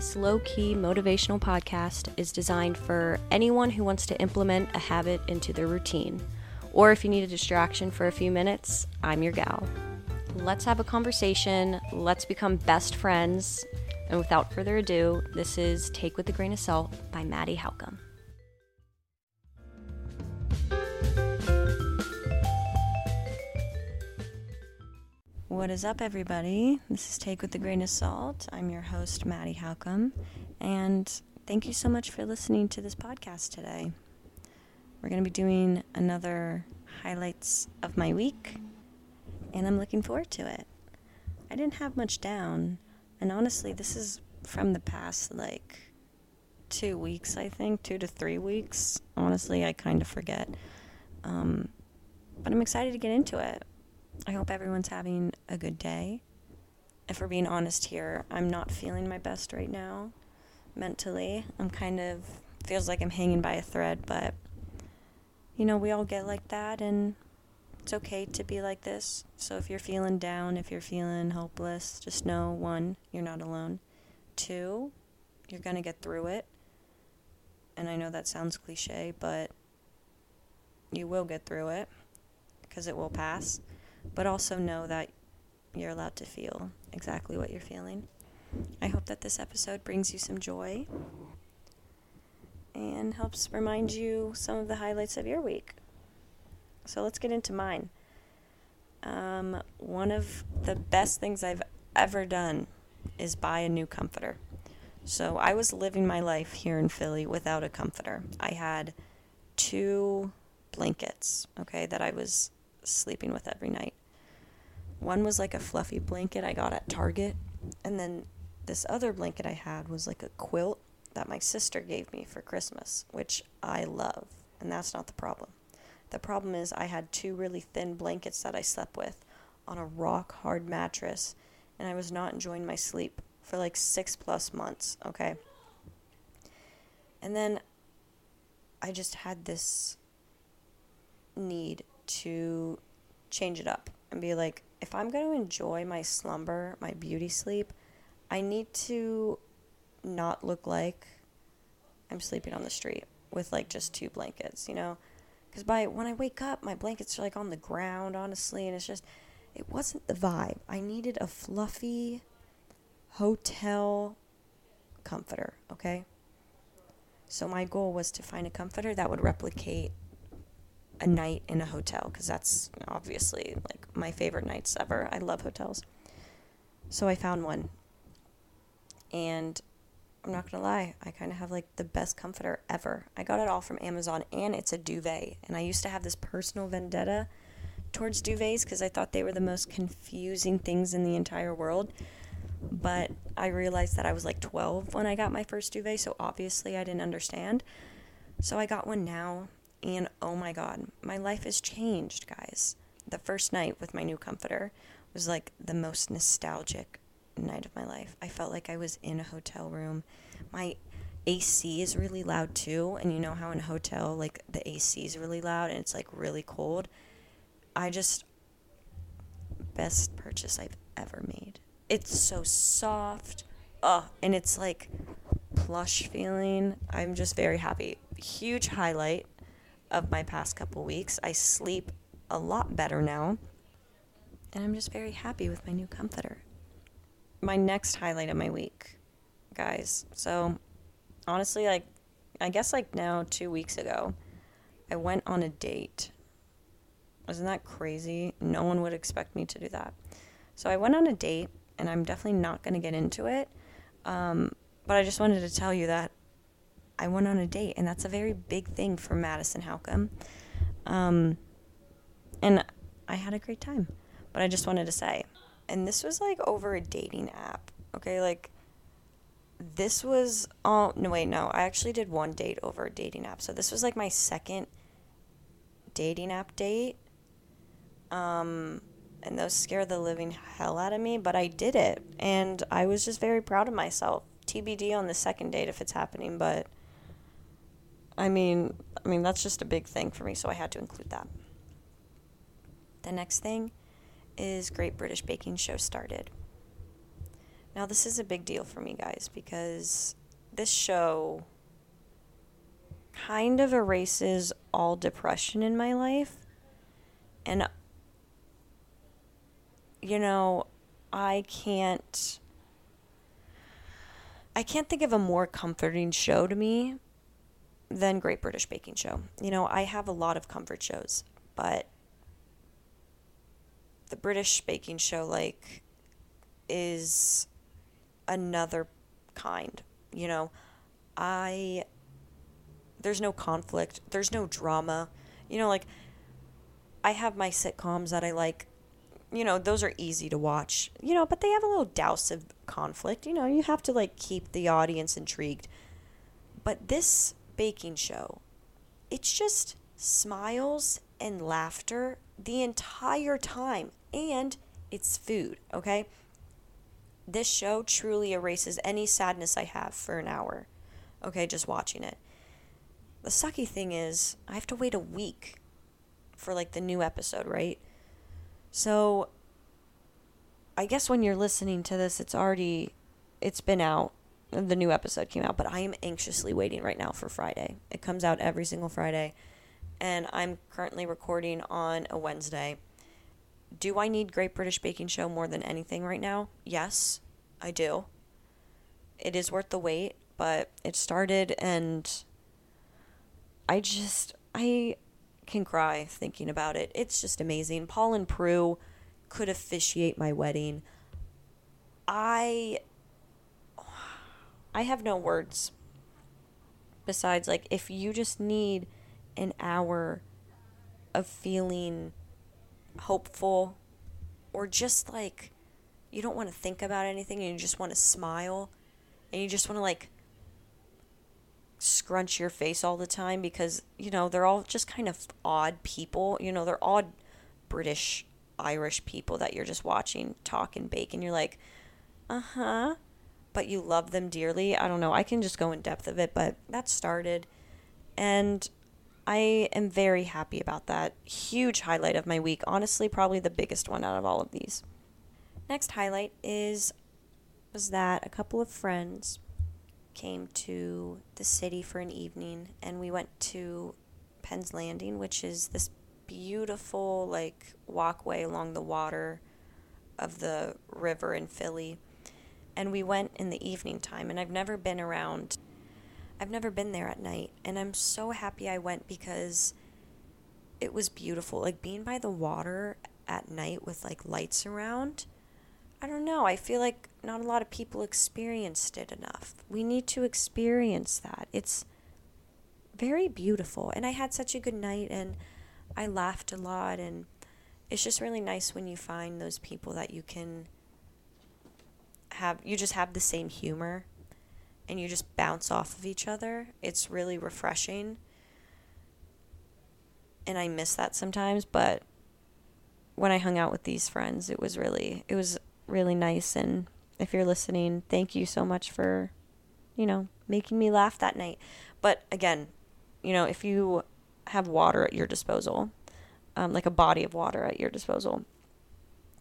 This low key motivational podcast is designed for anyone who wants to implement a habit into their routine. Or if you need a distraction for a few minutes, I'm your gal. Let's have a conversation, let's become best friends. And without further ado, this is Take with a Grain of Salt by Maddie Halcomb. What is up, everybody? This is Take with a Grain of Salt. I'm your host, Maddie Halcomb, and thank you so much for listening to this podcast today. We're going to be doing another highlights of my week, and I'm looking forward to it. I didn't have much down, and honestly, this is from the past like two weeks, I think, two to three weeks. Honestly, I kind of forget. Um, but I'm excited to get into it. I hope everyone's having a good day. If we're being honest here, I'm not feeling my best right now mentally. I'm kind of feels like I'm hanging by a thread, but you know, we all get like that and it's okay to be like this. So if you're feeling down, if you're feeling hopeless, just know one, you're not alone. Two, you're going to get through it. And I know that sounds cliche, but you will get through it because it will pass but also know that you're allowed to feel exactly what you're feeling. I hope that this episode brings you some joy and helps remind you some of the highlights of your week. So let's get into mine. Um, one of the best things I've ever done is buy a new comforter. So I was living my life here in Philly without a comforter. I had two blankets, okay, that I was sleeping with every night. One was like a fluffy blanket I got at Target, and then this other blanket I had was like a quilt that my sister gave me for Christmas, which I love, and that's not the problem. The problem is I had two really thin blankets that I slept with on a rock hard mattress, and I was not enjoying my sleep for like six plus months, okay? And then I just had this need to change it up and be like, if I'm going to enjoy my slumber, my beauty sleep, I need to not look like I'm sleeping on the street with like just two blankets, you know? Because by when I wake up, my blankets are like on the ground, honestly, and it's just, it wasn't the vibe. I needed a fluffy hotel comforter, okay? So my goal was to find a comforter that would replicate a night in a hotel because that's obviously like my favorite nights ever. I love hotels. So I found one. And I'm not going to lie, I kind of have like the best comforter ever. I got it all from Amazon and it's a duvet. And I used to have this personal vendetta towards duvets because I thought they were the most confusing things in the entire world. But I realized that I was like 12 when I got my first duvet, so obviously I didn't understand. So I got one now and oh my God, my life has changed, guys. The first night with my new comforter was like the most nostalgic night of my life. I felt like I was in a hotel room. My AC is really loud too. And you know how in a hotel, like the AC is really loud and it's like really cold. I just, best purchase I've ever made. It's so soft. Oh, and it's like plush feeling. I'm just very happy. Huge highlight of my past couple weeks. I sleep a lot better now, and I'm just very happy with my new comforter. My next highlight of my week, guys. So, honestly, like, I guess like now, two weeks ago, I went on a date. Isn't that crazy? No one would expect me to do that. So, I went on a date, and I'm definitely not going to get into it. Um, but I just wanted to tell you that I went on a date, and that's a very big thing for Madison Halcomb. Um, and I had a great time. But I just wanted to say, and this was like over a dating app. Okay, like this was oh no wait no I actually did one date over a dating app. So this was like my second dating app date. Um, and those scared the living hell out of me, but I did it, and I was just very proud of myself. TBD on the second date if it's happening, but I mean, I mean that's just a big thing for me, so I had to include that. The next thing is Great British Baking Show started. Now, this is a big deal for me, guys, because this show kind of erases all depression in my life. And, you know, I can't. I can't think of a more comforting show to me than Great British Baking Show. You know, I have a lot of comfort shows, but the British Baking Show, like, is another kind. You know, I. There's no conflict, there's no drama. You know, like, I have my sitcoms that I like. You know, those are easy to watch, you know, but they have a little douse of conflict. You know, you have to, like, keep the audience intrigued. But this baking show, it's just smiles and laughter the entire time. And it's food, okay? This show truly erases any sadness I have for an hour, okay, just watching it. The sucky thing is, I have to wait a week for like the new episode, right? So I guess when you're listening to this, it's already it's been out. The new episode came out, but I am anxiously waiting right now for Friday. It comes out every single Friday, and I'm currently recording on a Wednesday. Do I need Great British Baking Show more than anything right now? Yes, I do. It is worth the wait, but it started and I just I can cry thinking about it. It's just amazing. Paul and Prue could officiate my wedding. I I have no words besides like if you just need an hour of feeling hopeful or just like you don't want to think about anything and you just want to smile and you just want to like scrunch your face all the time because you know they're all just kind of odd people you know they're odd british irish people that you're just watching talk and bake and you're like uh-huh but you love them dearly i don't know i can just go in depth of it but that started and I am very happy about that. Huge highlight of my week. Honestly, probably the biggest one out of all of these. Next highlight is was that a couple of friends came to the city for an evening and we went to Penn's Landing, which is this beautiful like walkway along the water of the river in Philly. And we went in the evening time and I've never been around I've never been there at night, and I'm so happy I went because it was beautiful. Like being by the water at night with like lights around. I don't know. I feel like not a lot of people experienced it enough. We need to experience that. It's very beautiful. And I had such a good night and I laughed a lot and it's just really nice when you find those people that you can have you just have the same humor and you just bounce off of each other. It's really refreshing. And I miss that sometimes, but when I hung out with these friends, it was really it was really nice and if you're listening, thank you so much for you know, making me laugh that night. But again, you know, if you have water at your disposal, um, like a body of water at your disposal,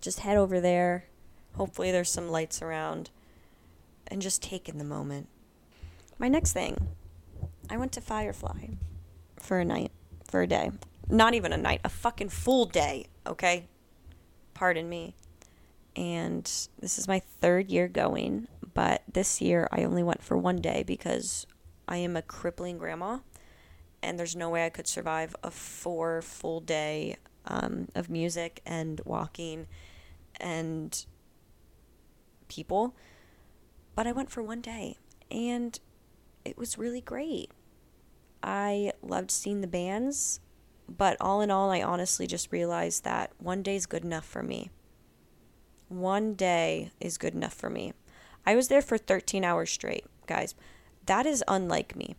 just head over there. Hopefully, there's some lights around and just take in the moment. My next thing, I went to Firefly for a night, for a day. Not even a night, a fucking full day, okay? Pardon me. And this is my third year going, but this year I only went for one day because I am a crippling grandma and there's no way I could survive a four full day um, of music and walking and people. But I went for one day and it was really great. I loved seeing the bands, but all in all, I honestly just realized that one day is good enough for me. One day is good enough for me. I was there for 13 hours straight, guys. That is unlike me.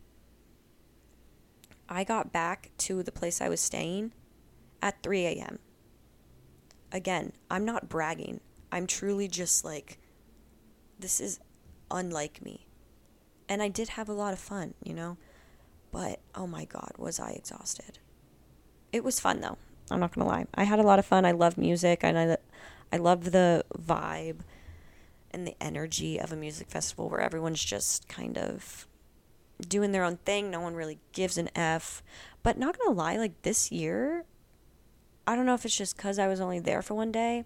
I got back to the place I was staying at 3 a.m. Again, I'm not bragging. I'm truly just like, this is unlike me. And I did have a lot of fun, you know? But oh my God, was I exhausted. It was fun though. I'm not going to lie. I had a lot of fun. I love music and I, I love the vibe. and the energy of a music festival where everyone's just kind of doing their own thing. No one really gives an F. But not gonna lie, like this year, I don't know if it's just because I was only there for one day.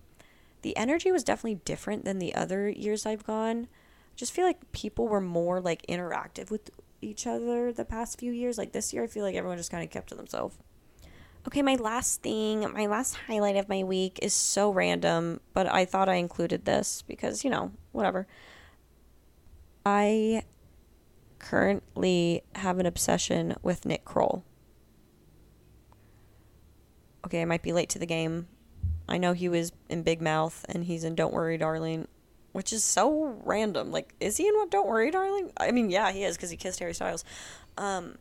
The energy was definitely different than the other years I've gone. I just feel like people were more like interactive with each other the past few years. Like this year, I feel like everyone just kind of kept to themselves. Okay, my last thing, my last highlight of my week is so random, but I thought I included this because, you know, whatever. I currently have an obsession with Nick Kroll. Okay, I might be late to the game. I know he was in Big Mouth and he's in Don't Worry Darling, which is so random. Like, is he in what Don't Worry Darling? I mean, yeah, he is because he kissed Harry Styles. Um,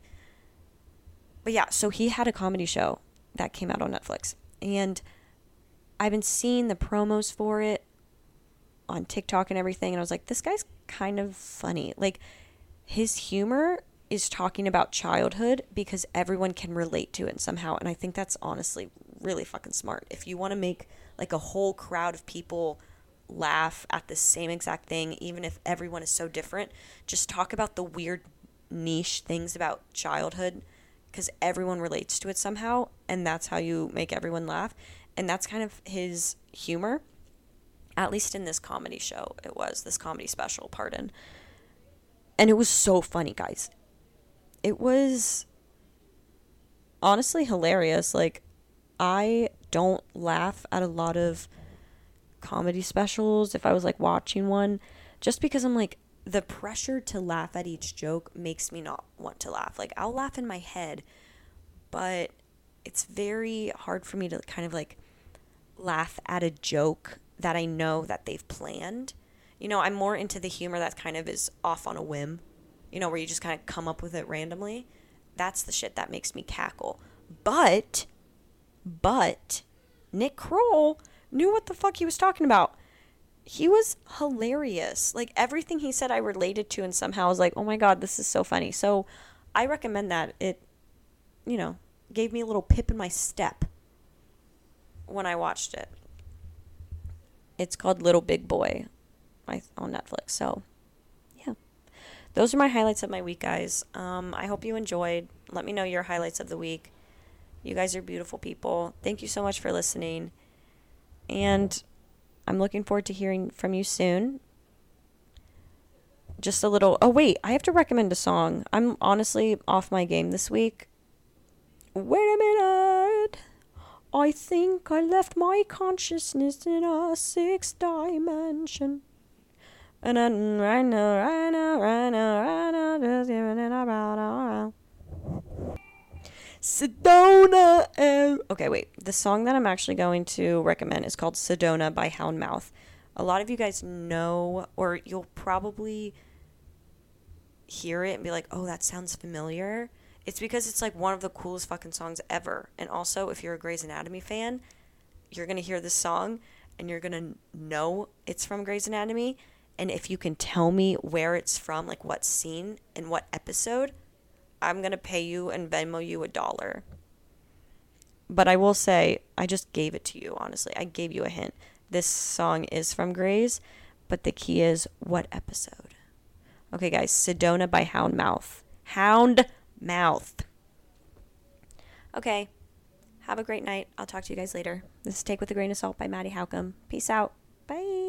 but yeah, so he had a comedy show that came out on Netflix. And I've been seeing the promos for it on TikTok and everything. And I was like, this guy's kind of funny. Like, his humor is talking about childhood because everyone can relate to it somehow. And I think that's honestly really fucking smart. If you want to make like a whole crowd of people laugh at the same exact thing, even if everyone is so different, just talk about the weird niche things about childhood because everyone relates to it somehow. And that's how you make everyone laugh. And that's kind of his humor. At least in this comedy show, it was this comedy special, pardon. And it was so funny, guys it was honestly hilarious. Like, I don't laugh at a lot of comedy specials if I was like watching one, just because I'm like, the pressure to laugh at each joke makes me not want to laugh. Like, I'll laugh in my head, but it's very hard for me to kind of like laugh at a joke that I know that they've planned. You know, I'm more into the humor that kind of is off on a whim you know, where you just kind of come up with it randomly. That's the shit that makes me cackle. But, but, Nick Kroll knew what the fuck he was talking about. He was hilarious. Like everything he said, I related to, and somehow was like, oh my god, this is so funny. So, I recommend that. It, you know, gave me a little pip in my step when I watched it. It's called Little Big Boy on Netflix. So, yeah. those are my highlights of my week, guys. Um, I hope you enjoyed. Let me know your highlights of the week. You guys are beautiful people. Thank you so much for listening. And I'm looking forward to hearing from you soon. Just a little. Oh, wait. I have to recommend a song. I'm honestly off my game this week. Wait a minute. I think I left my consciousness in a sixth dimension. And then right now, right now, right now, right now, just giving it about all Sedona. Okay, wait. The song that I'm actually going to recommend is called Sedona by Houndmouth. A lot of you guys know, or you'll probably hear it and be like, oh, that sounds familiar. It's because it's like one of the coolest fucking songs ever. And also, if you're a Grey's Anatomy fan, you're going to hear this song and you're going to know it's from Grey's Anatomy and if you can tell me where it's from, like what scene and what episode, I'm going to pay you and Venmo you a dollar. But I will say, I just gave it to you, honestly. I gave you a hint. This song is from Grey's, but the key is what episode? Okay, guys, Sedona by Houndmouth. Hound Mouth. Okay, have a great night. I'll talk to you guys later. This is Take with a Grain of Salt by Maddie Halcomb. Peace out. Bye.